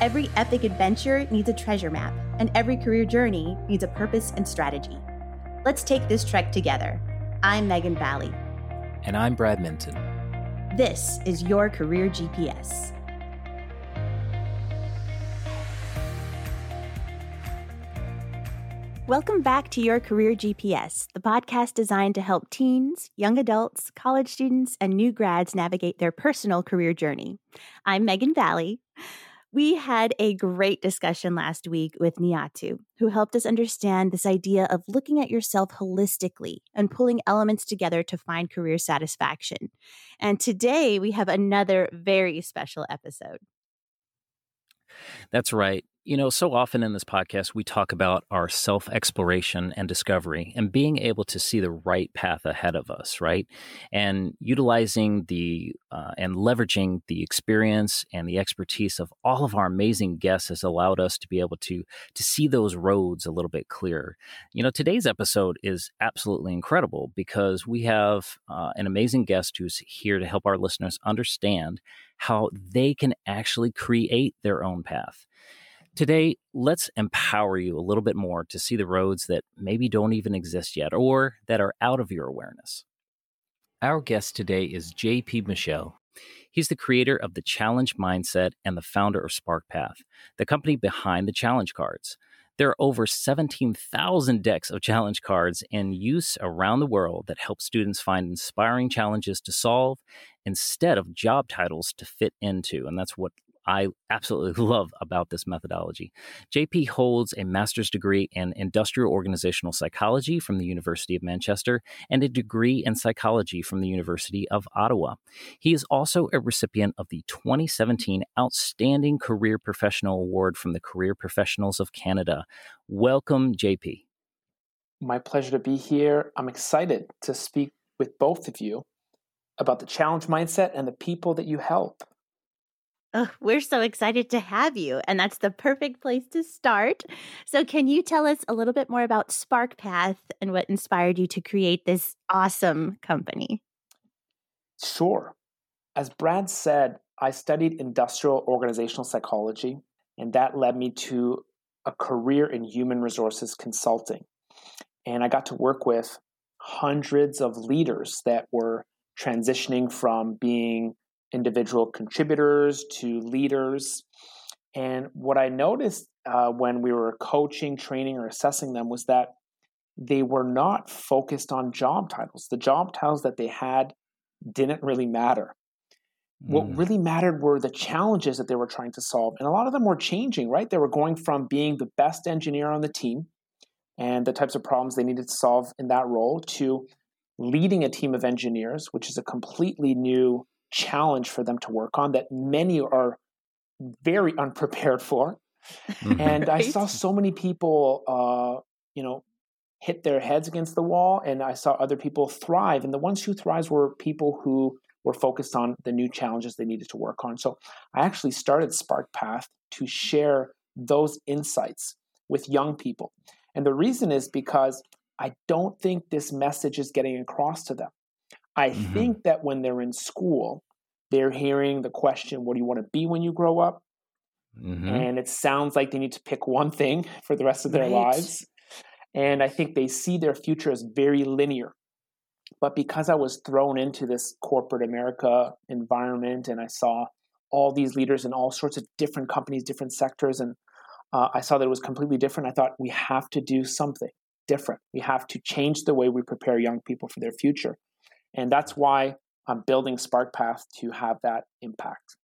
Every epic adventure needs a treasure map, and every career journey needs a purpose and strategy. Let's take this trek together. I'm Megan Valley. And I'm Brad Minton. This is your Career GPS. Welcome back to Your Career GPS, the podcast designed to help teens, young adults, college students, and new grads navigate their personal career journey. I'm Megan Valley. We had a great discussion last week with Niatu, who helped us understand this idea of looking at yourself holistically and pulling elements together to find career satisfaction. And today we have another very special episode. That's right. You know, so often in this podcast, we talk about our self exploration and discovery and being able to see the right path ahead of us, right? And utilizing the uh, and leveraging the experience and the expertise of all of our amazing guests has allowed us to be able to to see those roads a little bit clearer. You know, today's episode is absolutely incredible because we have uh, an amazing guest who's here to help our listeners understand how they can actually create their own path. Today, let's empower you a little bit more to see the roads that maybe don't even exist yet or that are out of your awareness. Our guest today is JP Michel. He's the creator of the Challenge Mindset and the founder of SparkPath, the company behind the challenge cards. There are over 17,000 decks of challenge cards in use around the world that help students find inspiring challenges to solve instead of job titles to fit into. And that's what I absolutely love about this methodology. JP holds a master's degree in industrial organizational psychology from the University of Manchester and a degree in psychology from the University of Ottawa. He is also a recipient of the 2017 Outstanding Career Professional Award from the Career Professionals of Canada. Welcome, JP. My pleasure to be here. I'm excited to speak with both of you about the challenge mindset and the people that you help. Oh, we're so excited to have you, and that's the perfect place to start. So, can you tell us a little bit more about SparkPath and what inspired you to create this awesome company? Sure. As Brad said, I studied industrial organizational psychology, and that led me to a career in human resources consulting. And I got to work with hundreds of leaders that were transitioning from being individual contributors to leaders. And what I noticed uh, when we were coaching, training, or assessing them was that they were not focused on job titles. The job titles that they had didn't really matter. Mm. What really mattered were the challenges that they were trying to solve. And a lot of them were changing, right? They were going from being the best engineer on the team and the types of problems they needed to solve in that role to leading a team of engineers, which is a completely new challenge for them to work on that many are very unprepared for. Mm-hmm. And right. I saw so many people, uh, you know, hit their heads against the wall, and I saw other people thrive. And the ones who thrived were people who were focused on the new challenges they needed to work on. So I actually started SparkPath to share those insights with young people. And the reason is because I don't think this message is getting across to them. I mm-hmm. think that when they're in school, they're hearing the question, What do you want to be when you grow up? Mm-hmm. And it sounds like they need to pick one thing for the rest of their right. lives. And I think they see their future as very linear. But because I was thrown into this corporate America environment and I saw all these leaders in all sorts of different companies, different sectors, and uh, I saw that it was completely different, I thought we have to do something different. We have to change the way we prepare young people for their future. And that's why I'm building SparkPath to have that impact.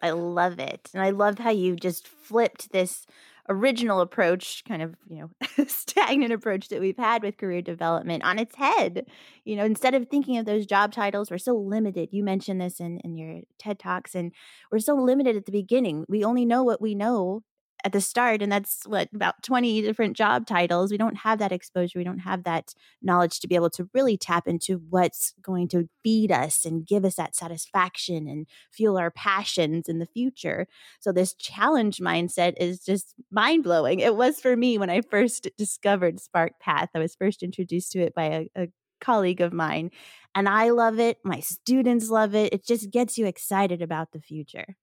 I love it. And I love how you just flipped this original approach, kind of, you know, stagnant approach that we've had with career development on its head. You know, instead of thinking of those job titles, we're so limited. You mentioned this in, in your TED Talks, and we're so limited at the beginning. We only know what we know at the start and that's what about 20 different job titles. We don't have that exposure. We don't have that knowledge to be able to really tap into what's going to feed us and give us that satisfaction and fuel our passions in the future. So this challenge mindset is just mind-blowing. It was for me when i first discovered SparkPath i was first introduced to it by a, a colleague of mine and i love it. My students love it. It just gets you excited about the future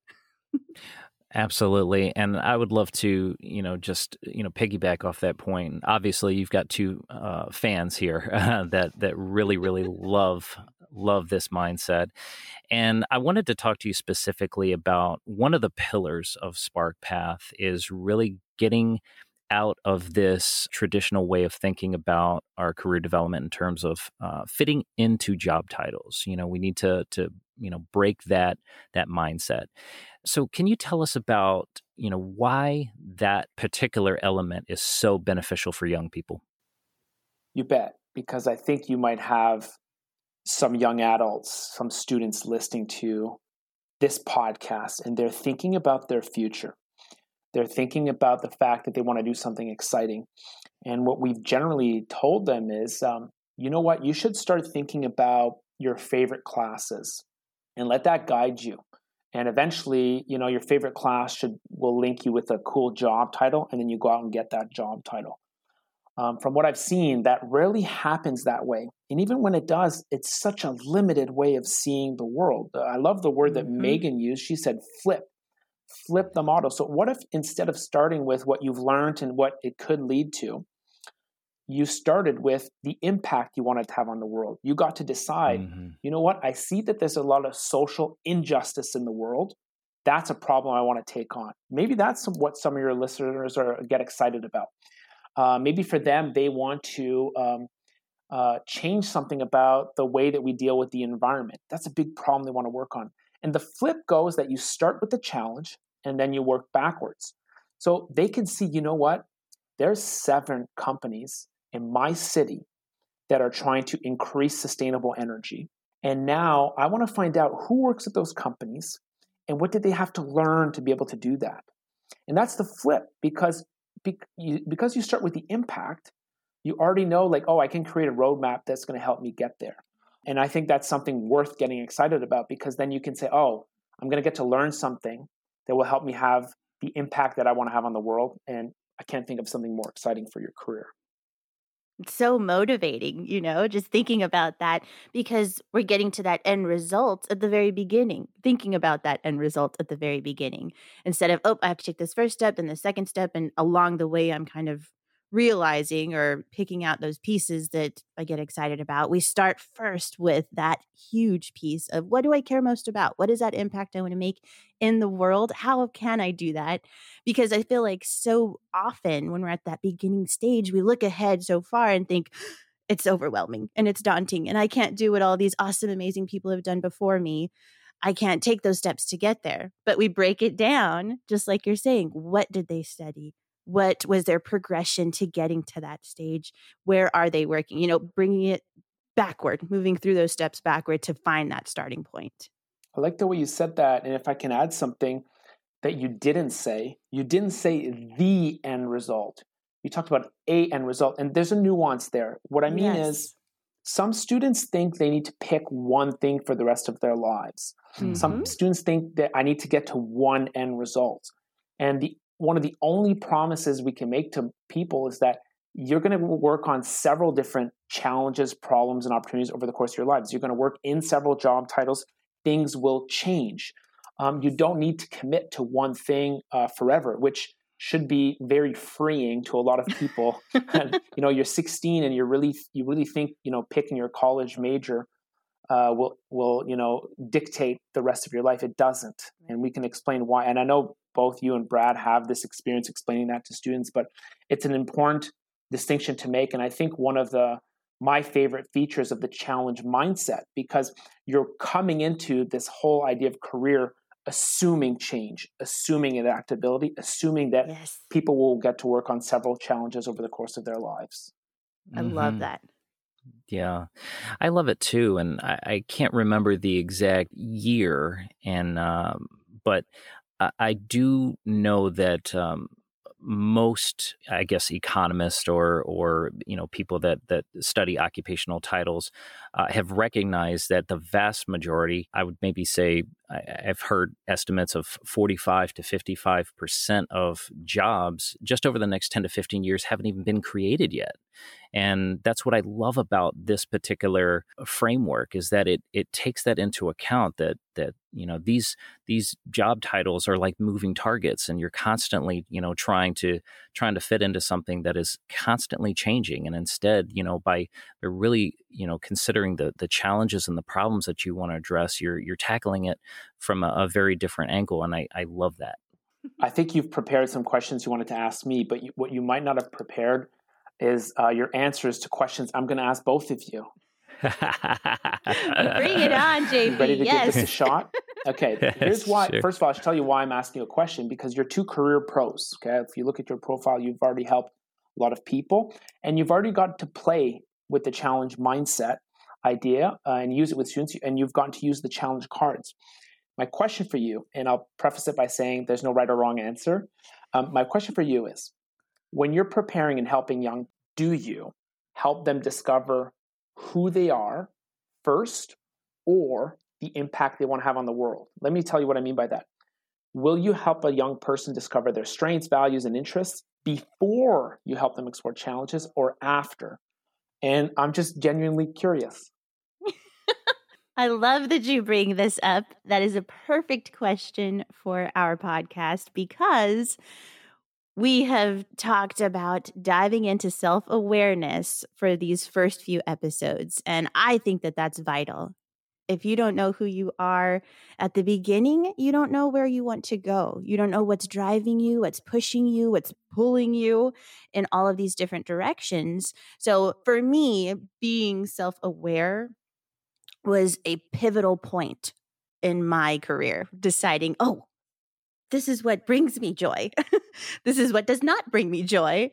Absolutely. And I would love to, you know, just, you know, piggyback off that point. Obviously, you've got two uh, fans here uh, that that really really love love this mindset. And I wanted to talk to you specifically about one of the pillars of SparkPath is really getting out of this traditional way of thinking about our career development in terms of uh, fitting into job titles. You know, we need to to you know break that that mindset. So, can you tell us about you know why that particular element is so beneficial for young people? You bet, because I think you might have some young adults, some students listening to this podcast, and they're thinking about their future. They're thinking about the fact that they want to do something exciting. And what we've generally told them is, um, you know what, you should start thinking about your favorite classes and let that guide you. And eventually, you know, your favorite class should will link you with a cool job title, and then you go out and get that job title. Um, from what I've seen, that rarely happens that way. And even when it does, it's such a limited way of seeing the world. Uh, I love the word that mm-hmm. Megan used. She said flip flip the model. So, what if instead of starting with what you've learned and what it could lead to, you started with the impact you wanted to have on the world? You got to decide, mm-hmm. you know what? I see that there's a lot of social injustice in the world. That's a problem I want to take on. Maybe that's what some of your listeners are get excited about. Uh, maybe for them, they want to um, uh, change something about the way that we deal with the environment. That's a big problem they want to work on. And the flip goes that you start with the challenge and then you work backwards. So they can see, you know what? There's seven companies in my city that are trying to increase sustainable energy. And now I want to find out who works at those companies and what did they have to learn to be able to do that. And that's the flip because because you start with the impact, you already know like, oh, I can create a roadmap that's going to help me get there. And I think that's something worth getting excited about because then you can say, oh, I'm going to get to learn something that will help me have the impact that I want to have on the world. And I can't think of something more exciting for your career. So motivating, you know, just thinking about that because we're getting to that end result at the very beginning, thinking about that end result at the very beginning instead of, oh, I have to take this first step and the second step. And along the way, I'm kind of realizing or picking out those pieces that I get excited about, we start first with that huge piece of what do I care most about? What is that impact I want to make in the world? How can I do that? Because I feel like so often when we're at that beginning stage, we look ahead so far and think, it's overwhelming and it's daunting, and I can't do what all these awesome, amazing people have done before me. I can't take those steps to get there. But we break it down, just like you're saying. What did they study? What was their progression to getting to that stage? Where are they working? You know bringing it backward moving through those steps backward to find that starting point. I like the way you said that and if i can add something that you didn't say you didn't say the end result. You talked about a end result and there's a nuance there. What i mean yes. is some students think they need to pick one thing for the rest of their lives. Mm-hmm. some students think that i need to get to one end result and the one of the only promises we can make to people is that you're going to work on several different challenges, problems, and opportunities over the course of your lives. You're going to work in several job titles. Things will change. Um, you don't need to commit to one thing uh, forever, which should be very freeing to a lot of people. and, you know, you're 16 and you're really you really think you know picking your college major uh, will will you know dictate the rest of your life. It doesn't, and we can explain why. And I know both you and Brad have this experience explaining that to students, but it's an important distinction to make. And I think one of the my favorite features of the challenge mindset because you're coming into this whole idea of career assuming change, assuming adaptability, assuming that yes. people will get to work on several challenges over the course of their lives. I mm-hmm. love that. Yeah, I love it too, and I, I can't remember the exact year, and um, but I do know that um, most, I guess, economists or or you know people that that study occupational titles uh, have recognized that the vast majority, I would maybe say I, have heard estimates of 45 to 55% of jobs just over the next 10 to 15 years haven't even been created yet. And that's what I love about this particular uh, framework is that it it takes that into account that that you know these these job titles are like moving targets and you're constantly you know trying to trying to fit into something that is constantly changing and instead you know by, by really you know considering the the challenges and the problems that you want to address you're you're tackling it from a, a very different angle and I, I love that I think you've prepared some questions you wanted to ask me, but you, what you might not have prepared is uh, your answers to questions I'm going to ask both of you. Bring it on, JP. ready to yes. give this a shot? Okay, yes, here's why. Sure. First of all, I should tell you why I'm asking you a question because you're two career pros. Okay, if you look at your profile, you've already helped a lot of people, and you've already got to play with the challenge mindset idea uh, and use it with students, and you've gotten to use the challenge cards. My question for you, and I'll preface it by saying there's no right or wrong answer. Um, my question for you is when you're preparing and helping young, do you help them discover who they are first or the impact they want to have on the world? Let me tell you what I mean by that. Will you help a young person discover their strengths, values, and interests before you help them explore challenges or after? And I'm just genuinely curious. I love that you bring this up. That is a perfect question for our podcast because we have talked about diving into self awareness for these first few episodes. And I think that that's vital. If you don't know who you are at the beginning, you don't know where you want to go. You don't know what's driving you, what's pushing you, what's pulling you in all of these different directions. So for me, being self aware was a pivotal point in my career, deciding, oh, this is what brings me joy. this is what does not bring me joy.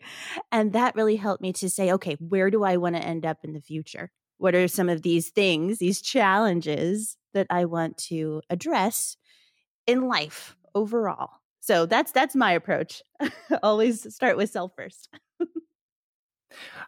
And that really helped me to say, okay, where do I want to end up in the future? What are some of these things, these challenges that I want to address in life overall? So that's that's my approach. Always start with self first.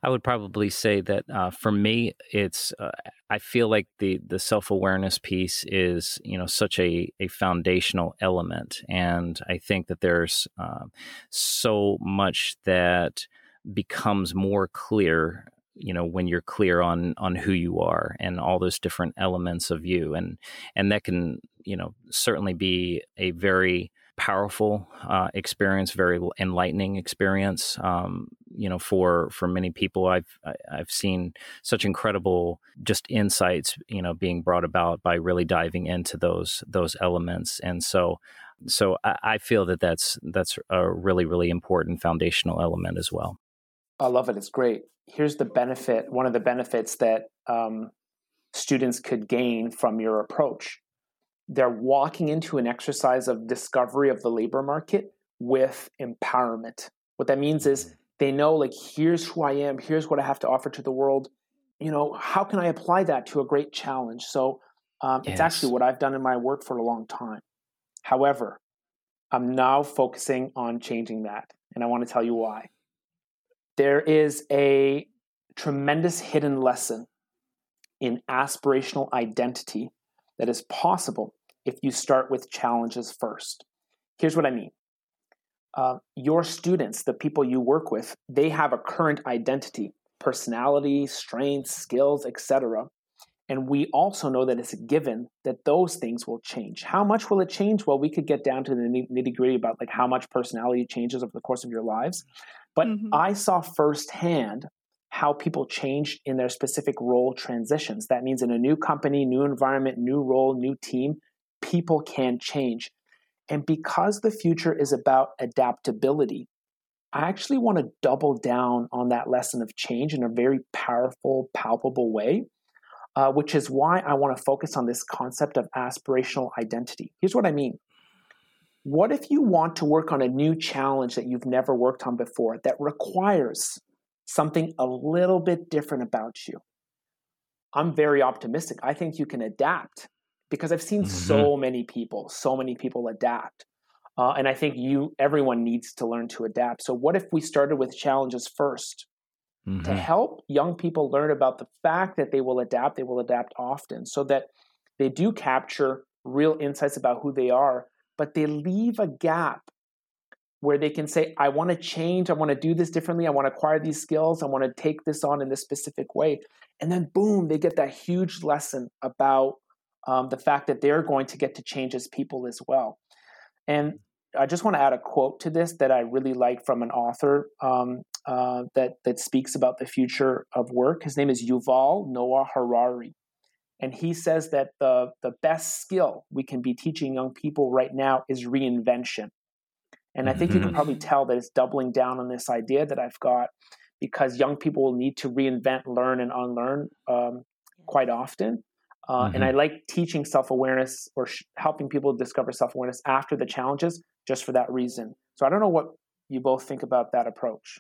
I would probably say that uh, for me, it's uh, I feel like the the self awareness piece is you know such a a foundational element, and I think that there's uh, so much that becomes more clear you know when you're clear on on who you are and all those different elements of you and and that can you know certainly be a very powerful uh, experience, very enlightening experience. Um, you know, for for many people, I've I've seen such incredible just insights, you know, being brought about by really diving into those those elements, and so so I, I feel that that's that's a really really important foundational element as well. I love it. It's great. Here's the benefit. One of the benefits that um, students could gain from your approach they're walking into an exercise of discovery of the labor market with empowerment. What that means is mm-hmm. they know, like, here's who I am, here's what I have to offer to the world. You know, how can I apply that to a great challenge? So um, yes. it's actually what I've done in my work for a long time. However, I'm now focusing on changing that, and I want to tell you why. There is a tremendous hidden lesson in aspirational identity that is possible if you start with challenges first. Here's what I mean. Uh, your students, the people you work with, they have a current identity, personality, strengths, skills, etc. And we also know that it's a given that those things will change. How much will it change? Well, we could get down to the nitty gritty about like how much personality changes over the course of your lives. But mm-hmm. I saw firsthand how people change in their specific role transitions. That means in a new company, new environment, new role, new team, people can change. And because the future is about adaptability, I actually want to double down on that lesson of change in a very powerful, palpable way, uh, which is why I want to focus on this concept of aspirational identity. Here's what I mean. What if you want to work on a new challenge that you've never worked on before that requires something a little bit different about you. I'm very optimistic. I think you can adapt because I've seen mm-hmm. so many people, so many people adapt. Uh, and I think you, everyone needs to learn to adapt. So, what if we started with challenges 1st mm-hmm. to help young people learn about the fact that they will adapt, they will adapt often, so that they do capture real insights about who they are, but they leave a gap where they can say, I want to change, I want to do this differently, I want to acquire these skills, I want to take this on in this specific way. And then, boom, they get that huge lesson about um, the fact that they're going to get to change as people as well. And I just want to add a quote to this that I really like from an author um, uh, that that speaks about the future of work. His name is Yuval Noah Harari, and he says that the the best skill we can be teaching young people right now is reinvention. And I think mm-hmm. you can mm-hmm. probably tell that it's doubling down on this idea that I've got because young people will need to reinvent, learn, and unlearn um, quite often. Uh, mm-hmm. And I like teaching self awareness or sh- helping people discover self awareness after the challenges just for that reason. So I don't know what you both think about that approach.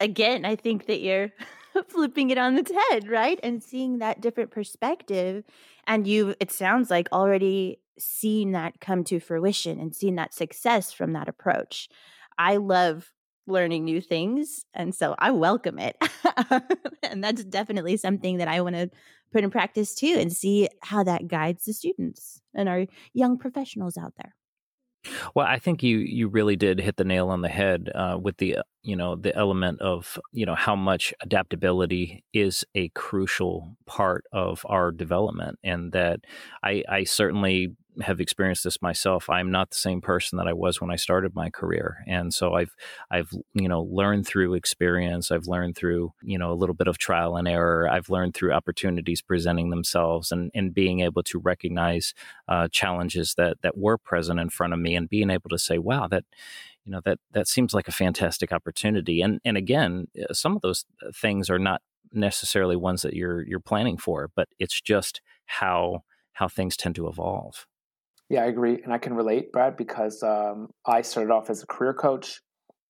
Again, I think that you're flipping it on its head, right? And seeing that different perspective. And you've, it sounds like, already seen that come to fruition and seen that success from that approach. I love learning new things. And so I welcome it. and that's definitely something that I want to put in practice too and see how that guides the students and our young professionals out there. Well, I think you you really did hit the nail on the head uh, with the you know the element of you know how much adaptability is a crucial part of our development, and that I I certainly have experienced this myself. I'm not the same person that I was when I started my career, and so I've I've you know learned through experience. I've learned through you know a little bit of trial and error. I've learned through opportunities presenting themselves and and being able to recognize uh, challenges that that were present in front of me, and being able to say, "Wow, that." You know that that seems like a fantastic opportunity, and and again, uh, some of those uh, things are not necessarily ones that you're you're planning for, but it's just how how things tend to evolve. Yeah, I agree. And I can relate, Brad, because um, I started off as a career coach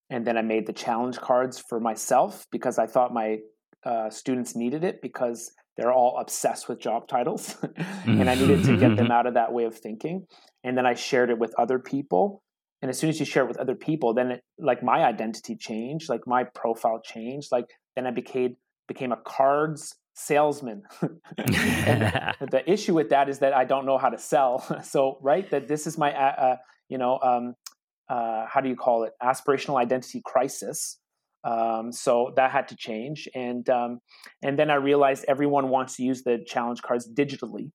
and then I made the challenge cards for myself because I thought my uh, students needed it because they're all obsessed with job titles and I needed to get them out of that way of thinking. And then I shared it with other people. And as soon as you share it with other people, then it, like my identity changed, like my profile changed. Like then I became became a cards salesman. the issue with that is that I don't know how to sell. so, right, that this is my, uh, uh, you know, um, uh, how do you call it? Aspirational identity crisis. Um, so that had to change, and um, and then I realized everyone wants to use the challenge cards digitally,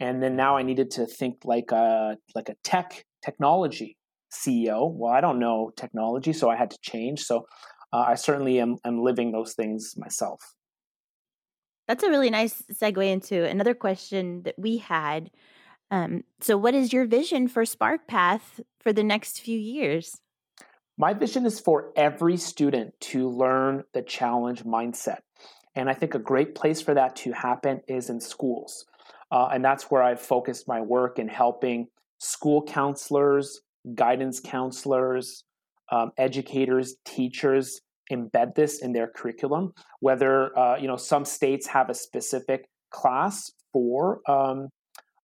and then now I needed to think like a like a tech technology CEO. Well, I don't know technology, so I had to change. So uh, I certainly am, am living those things myself. That's a really nice segue into another question that we had. Um, so, what is your vision for SparkPath for the next few years? My vision is for every student to learn the challenge mindset. And I think a great place for that to happen is in schools. Uh, and that's where I've focused my work in helping school counselors, guidance counselors, um, educators, teachers embed this in their curriculum. Whether uh, you know some states have a specific class for um,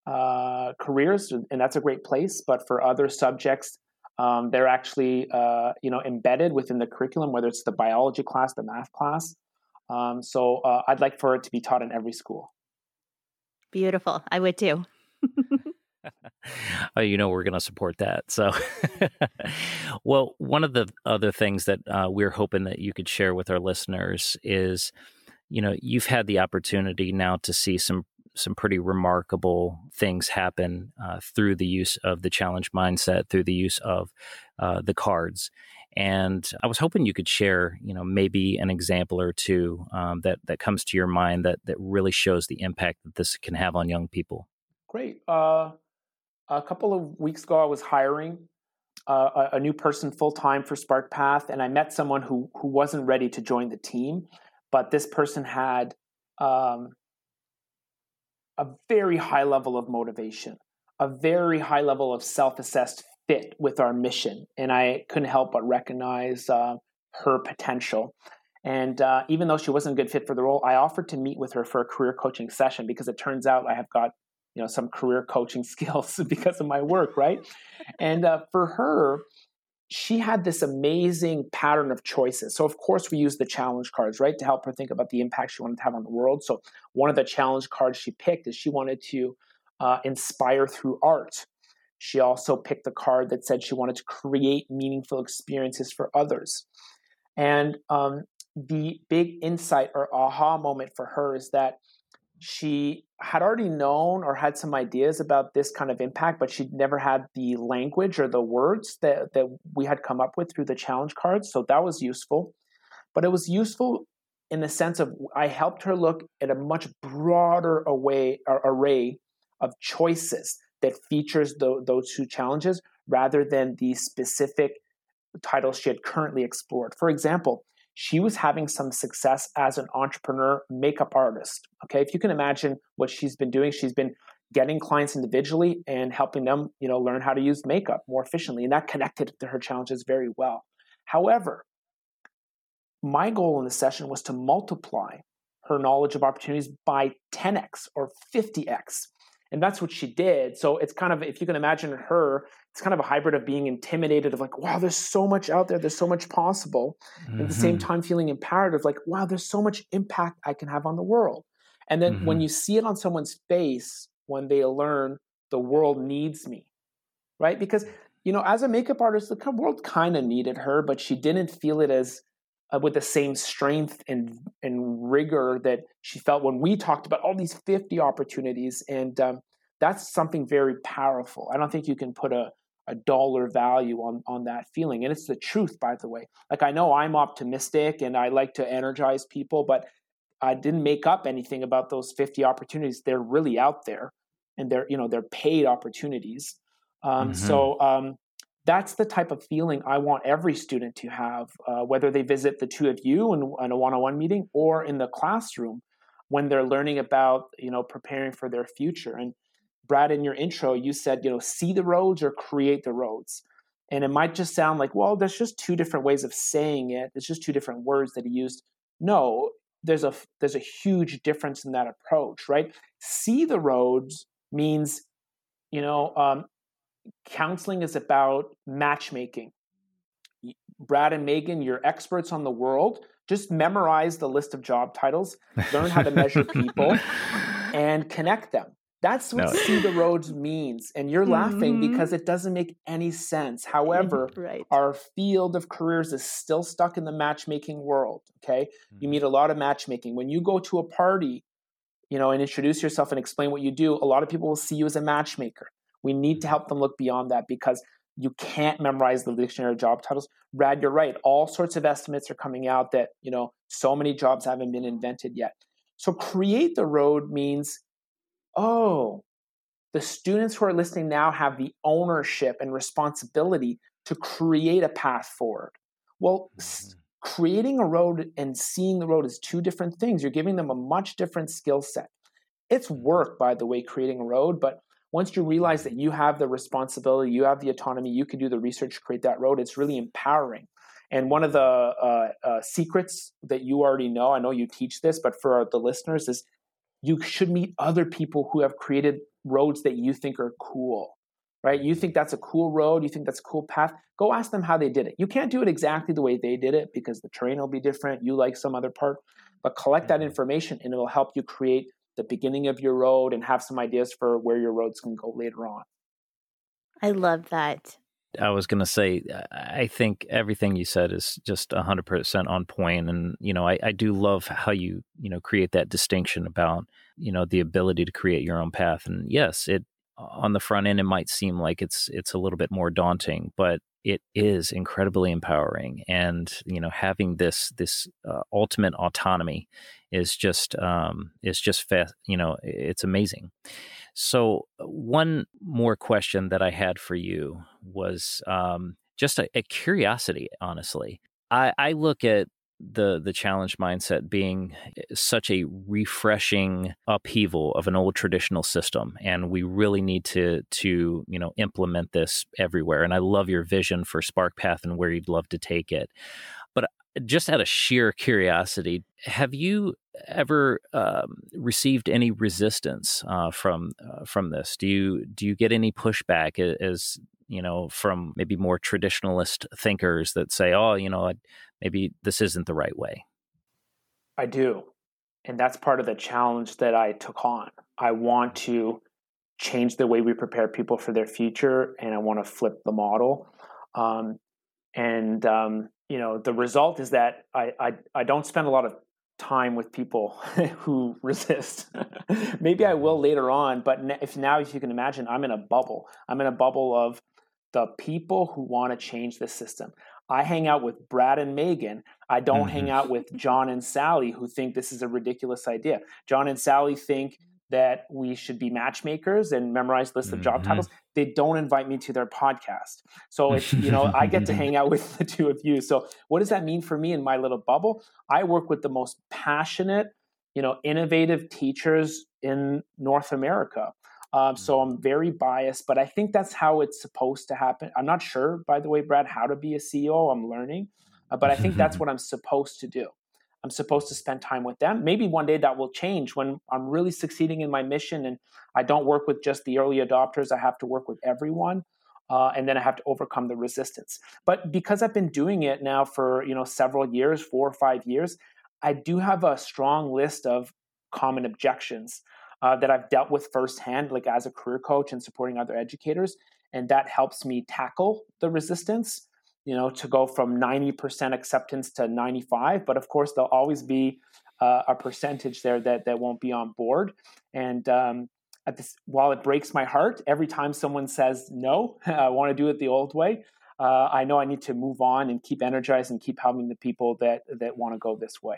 uh, careers, and that's a great place. But for other subjects, um, they're actually uh, you know embedded within the curriculum, whether it's the biology class, the math class. Um, so uh, I'd like for it to be taught in every school. Beautiful. I would too. oh, you know, we're going to support that. So, well, one of the other things that uh, we're hoping that you could share with our listeners is, you know, you've had the opportunity now to see some some pretty remarkable things happen uh, through the use of the challenge mindset, through the use of uh, the cards. And I was hoping you could share, you know, maybe an example or two um, that that comes to your mind that that really shows the impact that this can have on young people. Great. Uh, a couple of weeks ago, I was hiring uh, a, a, new person full time for SparkPath, and I met someone who who wasn't ready to join the team, but this person had um, a very high level of motivation, a very high level of self assessed fit with our mission, and I couldn't help but recognize uh, her potential. And uh, even though she wasn't a good fit for the role, I offered to meet with her for a career coaching session because it turns out I have got you know some career coaching skills because of my work right and uh, for her she had this amazing pattern of choices so of course we use the challenge cards right to help her think about the impact she wanted to have on the world so one of the challenge cards she picked is she wanted to uh, inspire through art. She also picked the card that said she wanted to create meaningful experiences for others. And um, the big insight or aha moment for her is that she had already known or had some ideas about this kind of impact, but she'd never had the language or the words that, that we had come up with through the challenge cards. So that was useful. But it was useful in the sense of I helped her look at a much broader array, array of choices that features the, those two challenges rather than the specific titles she had currently explored. For example, she was having some success as an entrepreneur makeup artist. Okay, if you can imagine what she's been doing, she's been getting clients individually and helping them, you know, learn how to use makeup more efficiently, and that connected to her challenges very well. However, my goal in the session was to multiply her knowledge of opportunities by 10x or 50x and that's what she did so it's kind of if you can imagine her it's kind of a hybrid of being intimidated of like wow there's so much out there there's so much possible mm-hmm. at the same mm-hmm. time feeling empowered of like wow there's so much impact i can have on the world and then mm-hmm. when you see it on someone's face when they learn the world needs me right because you know as a makeup artist the world kind of needed her but she didn't feel it as uh, with the same strength and and rigor that she felt when we talked about all these 50 opportunities and um, that's something very powerful i don't think you can put a, a dollar value on on that feeling and it's the truth by the way like i know i'm optimistic and i like to energize people but i didn't make up anything about those 50 opportunities they're really out there and they're you know they're paid opportunities um, mm-hmm. so um, that's the type of feeling I want every student to have, uh, whether they visit the two of you in, in a one-on-one meeting or in the classroom when they're learning about, you know, preparing for their future. And Brad, in your intro, you said, you know, see the roads or create the roads. And it might just sound like, well, there's just two different ways of saying it. It's just two different words that he used. No, there's a there's a huge difference in that approach, right? See the roads means, you know, um, counseling is about matchmaking. Brad and Megan, you're experts on the world. Just memorize the list of job titles, learn how to measure people, and connect them. That's what no. see the roads means. And you're mm-hmm. laughing because it doesn't make any sense. However, right. our field of careers is still stuck in the matchmaking world. Okay. Mm-hmm. You meet a lot of matchmaking. When you go to a party, you know, and introduce yourself and explain what you do, a lot of people will see you as a matchmaker. We need to mm-hmm. help them look beyond that because you can't memorize the dictionary of job titles. Brad, you're right. All sorts of estimates are coming out that, you know, so many jobs haven't been invented yet. So create the road means, oh, the students who are listening now have the ownership and responsibility to create a path forward. Well, mm-hmm. creating a road and seeing the road is two different things. You're giving them a much different skill set. It's mm-hmm. work, by the way, creating a road, but once you realize that you have the responsibility, you have the autonomy, you can do the research create that road, it's really empowering. And one of the uh, uh, secrets that you already know, I know you teach this, but for the listeners, is you should meet other people who have created roads that you think are cool, right? You think that's a cool road, you think that's a cool path. Go ask them how they did it. You can't do it exactly the way they did it because the terrain will be different. You like some other part, but collect that mm-hmm. information and it will help you create the beginning of your road and have some ideas for where your roads can go later on. I love that. I was going to say, I think everything you said is just 100% on point. And, you know, I, I do love how you, you know, create that distinction about, you know, the ability to create your own path. And yes, it, on the front end, it might seem like it's, it's a little bit more daunting, but it is incredibly empowering. And, you know, having this, this uh, ultimate autonomy is just um, is just fast. You know, it's amazing. So one more question that I had for you was um, just a, a, curiosity. Honestly, I, I look at the the challenge mindset being eh, such a refreshing upheaval of an old traditional system and we really need to to you know implement this everywhere and i love your vision for SparkPath and where you'd love to take it just out of sheer curiosity, have you ever um, received any resistance uh, from uh, from this? Do you do you get any pushback as you know from maybe more traditionalist thinkers that say, "Oh, you know, maybe this isn't the right way"? I do, and that's part of the challenge that I took on. I want to change the way we prepare people for their future, and I want to flip the model. Um, and um, you know, the result is that I, I I don't spend a lot of time with people who resist. Maybe I will later on, but if now, if you can imagine, I'm in a bubble. I'm in a bubble of the people who want to change the system. I hang out with Brad and Megan. I don't mm-hmm. hang out with John and Sally who think this is a ridiculous idea. John and Sally think that we should be matchmakers and memorize lists of job mm-hmm. titles. They don't invite me to their podcast. So it's, you know, I get to hang out with the two of you. So what does that mean for me in my little bubble? I work with the most passionate, you know, innovative teachers in North America. Um, so I'm mm-hmm. very biased, but I think that's how it's supposed to happen. I'm not sure, by the way, Brad, how to be a CEO. I'm learning, uh, but I think that's what I'm supposed to do. I'm supposed to spend time with them. Maybe one day that will change when I'm really succeeding in my mission and I don't work with just the early adopters. I have to work with everyone. Uh, and then I have to overcome the resistance. But because I've been doing it now for you know several years, four or five years, I do have a strong list of common objections uh, that I've dealt with firsthand, like as a career coach and supporting other educators, and that helps me tackle the resistance you know, to go from 90% acceptance to 95. But of course, there'll always be uh, a percentage there that, that won't be on board. And um, this, while it breaks my heart every time someone says no, I want to do it the old way. Uh, I know I need to move on and keep energized and keep helping the people that that want to go this way.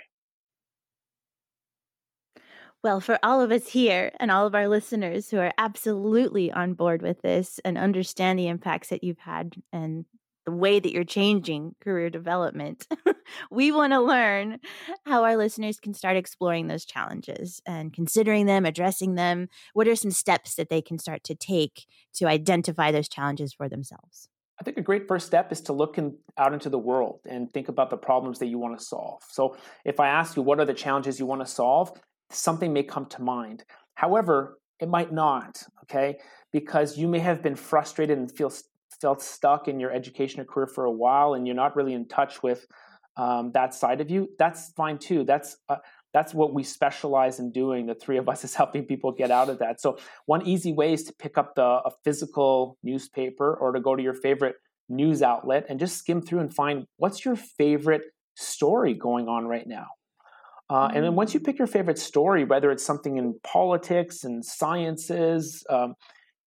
Well, for all of us here and all of our listeners who are absolutely on board with this and understand the impacts that you've had and the way that you're changing career development. we want to learn how our listeners can start exploring those challenges and considering them, addressing them. What are some steps that they can start to take to identify those challenges for themselves? I think a great first step is to look in, out into the world and think about the problems that you want to solve. So, if I ask you what are the challenges you want to solve, something may come to mind. However, it might not, okay? Because you may have been frustrated and feel felt stuck in your education or career for a while and you're not really in touch with um, that side of you, that's fine too. That's uh, that's what we specialize in doing. The three of us is helping people get out of that. So one easy way is to pick up the a physical newspaper or to go to your favorite news outlet and just skim through and find what's your favorite story going on right now. Uh, and then once you mm. pick your favorite story, whether it's something in politics and sciences, um,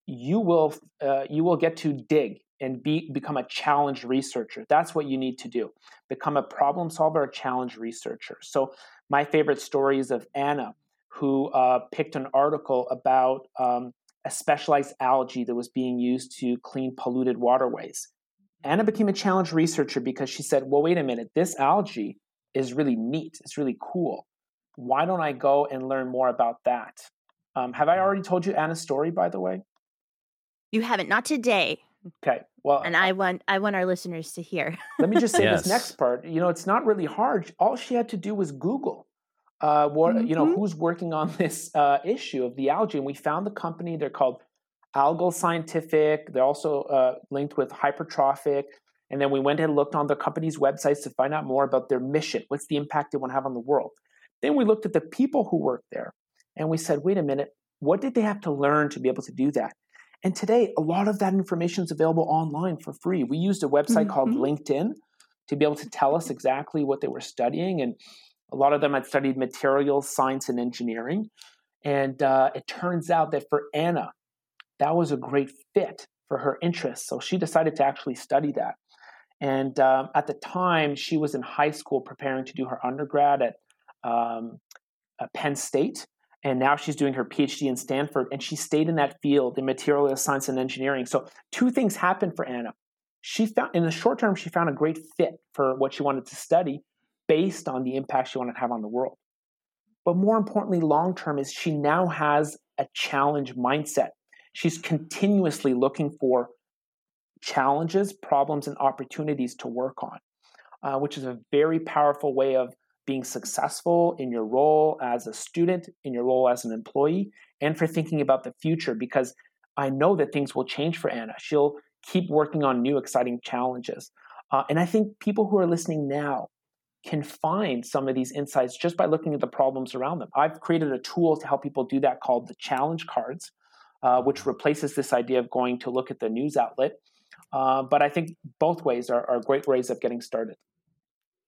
you will uh, you will get to dig and be become a challenge researcher. That's what you need to do. Become a problem solver, a challenge researcher. So my favorite story is of Anna, who uh, picked an article about um, a specialized algae that was being used to clean polluted waterways. Anna became a challenge researcher because she said, "Well, wait a minute. This algae is really neat. It's really cool. Why don't I go and learn more about that?" Um, have I already told you Anna's story, by the way? You haven't, not today. Okay. Well, and I want I want our listeners to hear. let me just say yes. this next part. You know, it's not really hard. All she had to do was Google. Uh, what mm-hmm. you know, mm-hmm. who's working on this uh, issue of the algae, and we found the company. They're called Algal Scientific. They're also uh, linked with Hypertrophic. And then we went and looked on the company's websites to find out more about their mission. What's the impact they want to have on the world? Then we looked at the people who work there, and we said, wait a minute, what did they have to learn to be able to do that? And today, a lot of that information is available online for free. We used a website mm-hmm. called LinkedIn to be able to tell us exactly what they were studying. And a lot of them had studied materials, science, and engineering. And uh, it turns out that for Anna, that was a great fit for her interests. So she decided to actually study that. And um, at the time, she was in high school preparing to do her undergrad at, um, at Penn State and now she's doing her PhD in Stanford, and she stayed in that field in material science and engineering. So two things happened for Anna. She found in the short term, she found a great fit for what she wanted to study based on the impact she wanted to have on the world. But more importantly, long term is she now has a challenge mindset. She's continuously looking for challenges, problems, and opportunities to work on, uh, which is a very powerful way of being successful in your role as a student, in your role as an employee, and for thinking about the future because I know that things will change for Anna. She'll keep working on new, exciting challenges. Uh, and I think people who are listening now can find some of these insights just by looking at the problems around them. I've created a tool to help people do that called the challenge cards. uh, which replaces this idea of going to look at the news outlet. Uh, but I think both ways are, are great ways of getting started.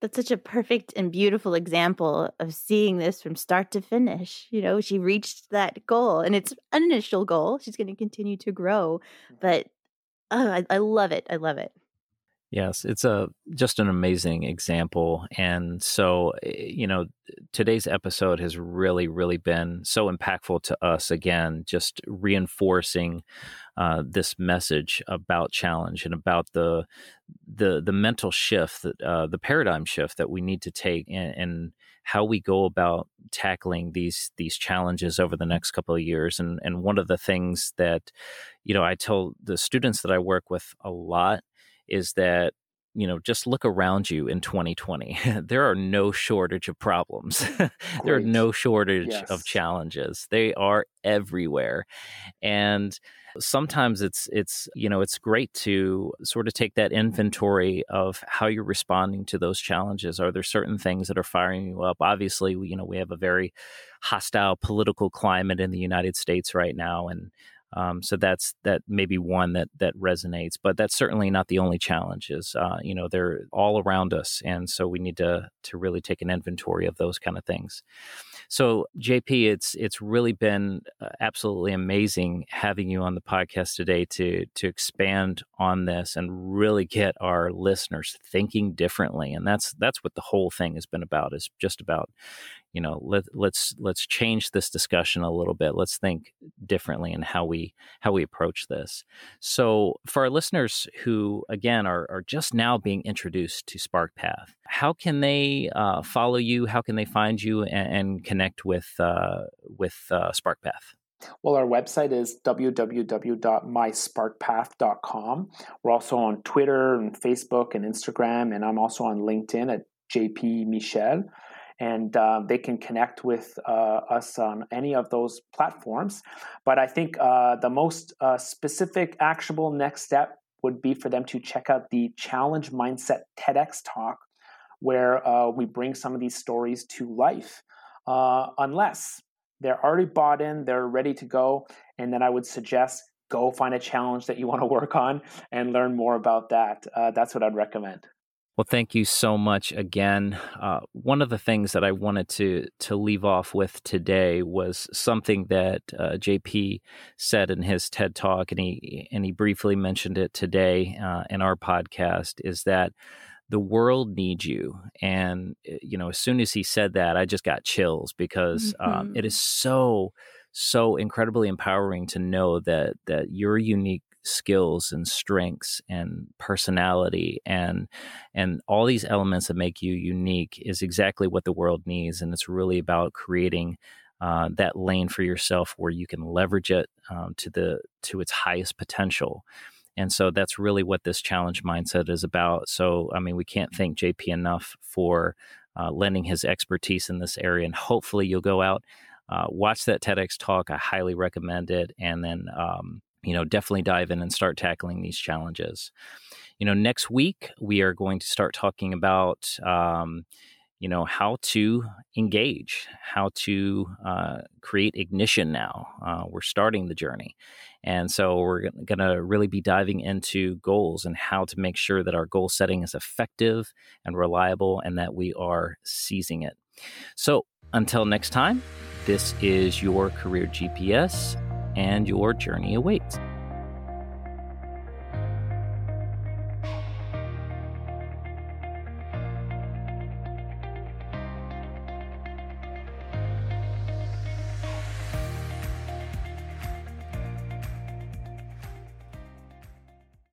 That's such a perfect and beautiful example of seeing this from start to finish. You know, she reached that goal and it's an initial goal. She's going to continue to grow, but oh, I, I love it. I love it. Yes, it's a just an amazing example. And so, eh, you know, today's episode has really, really been so impactful to us again, just reinforcing uh, this message about challenge and about the the the mental shift that uh, the paradigm shift that we need to take and how we go about tackling these these challenges over the next couple of years. And and one of the things that you know I tell the students that I work with a lot is that you know just look around you in 2020 there are no shortage of problems. There are no shortage yes. of challenges. They are everywhere. And sometimes it's it's you know it's great to sort of take that inventory of how you're responding to those challenges. Are there certain things that are firing you up? Obviously you know we have a very hostile political climate in the United States right now and um, so that's that maybe one that that resonates, but that's certainly not the only challenges. Uh, you know, they're all around us, and so we need to to really take an inventory of those kind of things. So, JP, it's it's really been uh, absolutely amazing having you on the podcast today to to expand on this and really get our listeners thinking differently. And that's that's what the whole thing has been about. Is just about you know let let's let's change this discussion a little bit. Let's think differently in how we how we approach this. So for our listeners who again are, are just now being introduced to sparkpath how can they uh, follow you? How can they find you and, and connect with uh, with uh, sparkpath? Well, our website is www.mysparkpath.com. We're also on Twitter and Facebook and Instagram, and I'm also on LinkedIn at JP Michel and uh, they can connect with uh, us on any of those platforms. But I think uh, the most uh, specific, actionable next step would be for them to check out the Challenge Mindset TEDx talk, where uh, we bring some of these stories to life. Uh, unless they're already bought in, they're ready to go, and then I would suggest go find a challenge that you want to work on and learn more about that. that's what I'd recommend. Well, thank you so much again. Uh, one of the things that I wanted to to leave off with today was something that uh, JP said in his TED talk, and he and he briefly mentioned it today uh, in our podcast. Is that the world needs you, and uh, you know, as soon as he said that, I just got chills because mm-hmm. um, it is so so incredibly empowering to know that that your unique skills and strengths and personality and and all these elements that make you unique is exactly what the world needs and it's really about creating uh, that lane for yourself where you can leverage it um, to the to its highest potential and so that's really what this challenge mindset is about so i mean we can't thank jp enough for uh, lending his expertise in this area and hopefully you'll go out uh, watch that TEDx talk. I highly recommend it. And then um, you know, definitely dive in and start tackling these challenges. You know, next week we are going to start talking about, um, you know, how to engage, how to uh, create ignition now. Uh, we're starting the journey. And so we're going to really be diving into goals and how to make sure that our goal setting is effective and reliable and that we are seizing it. So until next time, this is your career GPS and your journey awaits.